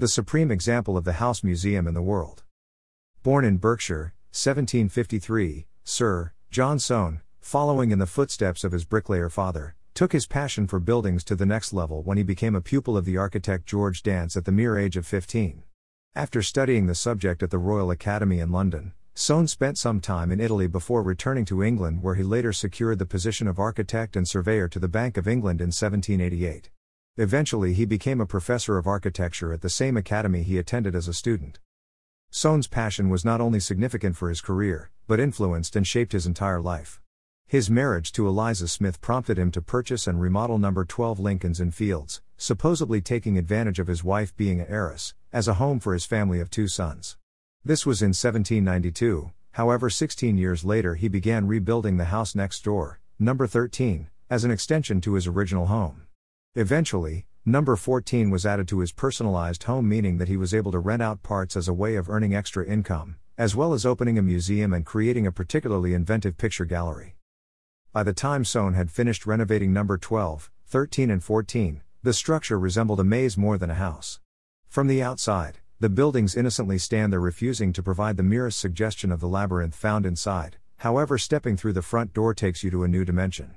The supreme example of the house museum in the world. Born in Berkshire, 1753, Sir John Soane, following in the footsteps of his bricklayer father, took his passion for buildings to the next level when he became a pupil of the architect George Dance at the mere age of 15. After studying the subject at the Royal Academy in London, Soane spent some time in Italy before returning to England, where he later secured the position of architect and surveyor to the Bank of England in 1788. Eventually, he became a professor of architecture at the same academy he attended as a student. Soane's passion was not only significant for his career, but influenced and shaped his entire life. His marriage to Eliza Smith prompted him to purchase and remodel number 12 Lincoln's Inn Fields, supposedly taking advantage of his wife being an heiress, as a home for his family of two sons. This was in 1792, however, 16 years later he began rebuilding the house next door, number 13, as an extension to his original home. Eventually, number 14 was added to his personalized home, meaning that he was able to rent out parts as a way of earning extra income, as well as opening a museum and creating a particularly inventive picture gallery. By the time Soane had finished renovating number 12, 13, and 14, the structure resembled a maze more than a house. From the outside, the buildings innocently stand there refusing to provide the merest suggestion of the labyrinth found inside, however, stepping through the front door takes you to a new dimension.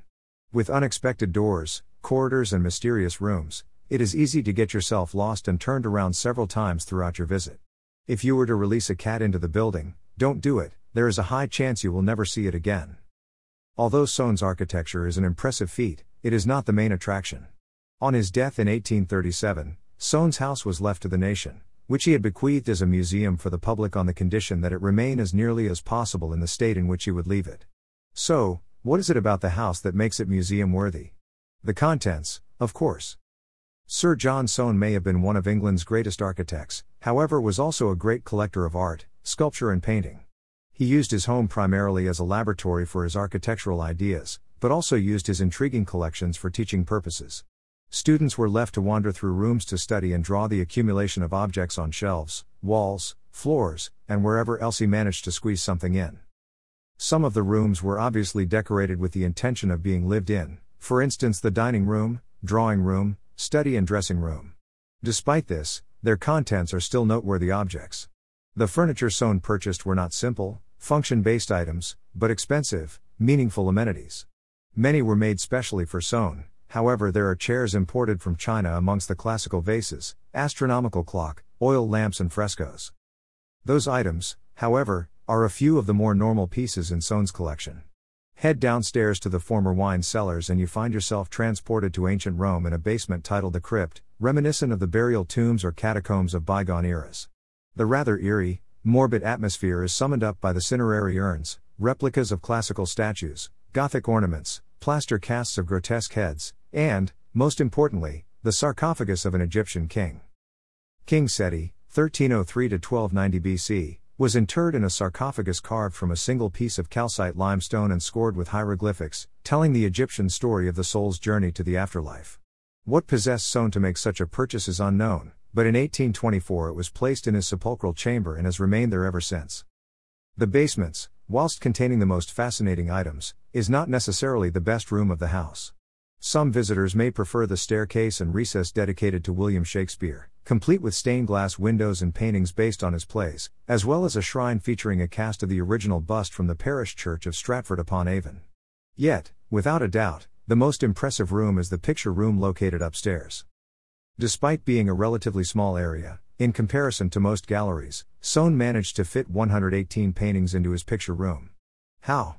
With unexpected doors, corridors, and mysterious rooms, it is easy to get yourself lost and turned around several times throughout your visit. If you were to release a cat into the building, don't do it, there is a high chance you will never see it again. Although Soane's architecture is an impressive feat, it is not the main attraction. On his death in 1837, Soane's house was left to the nation which he had bequeathed as a museum for the public on the condition that it remain as nearly as possible in the state in which he would leave it. So, what is it about the house that makes it museum worthy? The contents, of course. Sir John Soane may have been one of England's greatest architects, however, was also a great collector of art, sculpture, and painting. He used his home primarily as a laboratory for his architectural ideas, but also used his intriguing collections for teaching purposes. Students were left to wander through rooms to study and draw the accumulation of objects on shelves, walls, floors, and wherever else he managed to squeeze something in. Some of the rooms were obviously decorated with the intention of being lived in, for instance, the dining room, drawing room, study, and dressing room. Despite this, their contents are still noteworthy objects. The furniture Soane purchased were not simple, function based items, but expensive, meaningful amenities. Many were made specially for Soane, however, there are chairs imported from China amongst the classical vases, astronomical clock, oil lamps, and frescoes. Those items, however, are a few of the more normal pieces in Soane's collection. Head downstairs to the former wine cellars and you find yourself transported to ancient Rome in a basement titled the Crypt, reminiscent of the burial tombs or catacombs of bygone eras. The rather eerie, morbid atmosphere is summoned up by the cinerary urns, replicas of classical statues, Gothic ornaments, plaster casts of grotesque heads, and, most importantly, the sarcophagus of an Egyptian king. King Seti, 1303 1290 BC, was interred in a sarcophagus carved from a single piece of calcite limestone and scored with hieroglyphics, telling the Egyptian story of the soul's journey to the afterlife. What possessed Soane to make such a purchase is unknown, but in 1824 it was placed in his sepulchral chamber and has remained there ever since. The basements, whilst containing the most fascinating items, is not necessarily the best room of the house. Some visitors may prefer the staircase and recess dedicated to William Shakespeare, complete with stained glass windows and paintings based on his plays, as well as a shrine featuring a cast of the original bust from the parish church of Stratford upon Avon. Yet, without a doubt, the most impressive room is the picture room located upstairs. Despite being a relatively small area, in comparison to most galleries, Soane managed to fit 118 paintings into his picture room. How?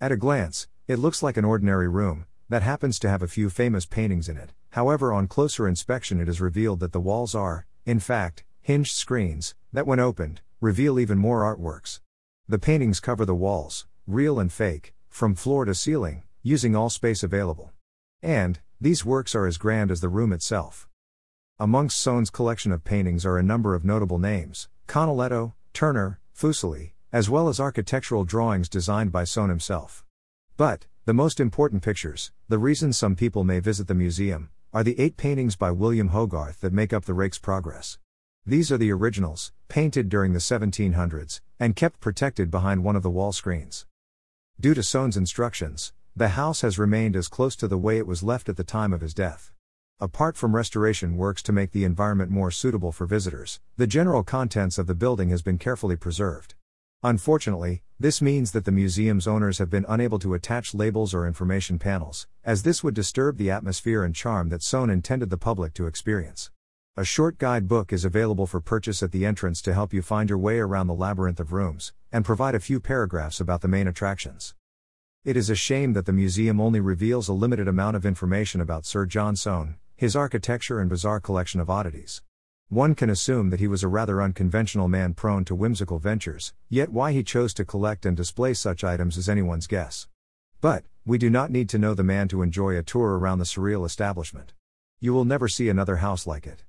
At a glance, it looks like an ordinary room, that happens to have a few famous paintings in it. However, on closer inspection, it is revealed that the walls are, in fact, hinged screens that, when opened, reveal even more artworks. The paintings cover the walls, real and fake, from floor to ceiling, using all space available. And, these works are as grand as the room itself. Amongst Soane's collection of paintings are a number of notable names Canaletto, Turner, Fuseli, as well as architectural drawings designed by Soane himself. But, the most important pictures, the reason some people may visit the museum, are the eight paintings by William Hogarth that make up the Rake's Progress. These are the originals, painted during the 1700s, and kept protected behind one of the wall screens. Due to Soane's instructions, the house has remained as close to the way it was left at the time of his death. Apart from restoration works to make the environment more suitable for visitors, the general contents of the building has been carefully preserved. Unfortunately, this means that the museum's owners have been unable to attach labels or information panels, as this would disturb the atmosphere and charm that Soane intended the public to experience. A short guide book is available for purchase at the entrance to help you find your way around the labyrinth of rooms, and provide a few paragraphs about the main attractions. It is a shame that the museum only reveals a limited amount of information about Sir John Soane, his architecture and bizarre collection of oddities. One can assume that he was a rather unconventional man prone to whimsical ventures, yet why he chose to collect and display such items is anyone's guess. But, we do not need to know the man to enjoy a tour around the surreal establishment. You will never see another house like it.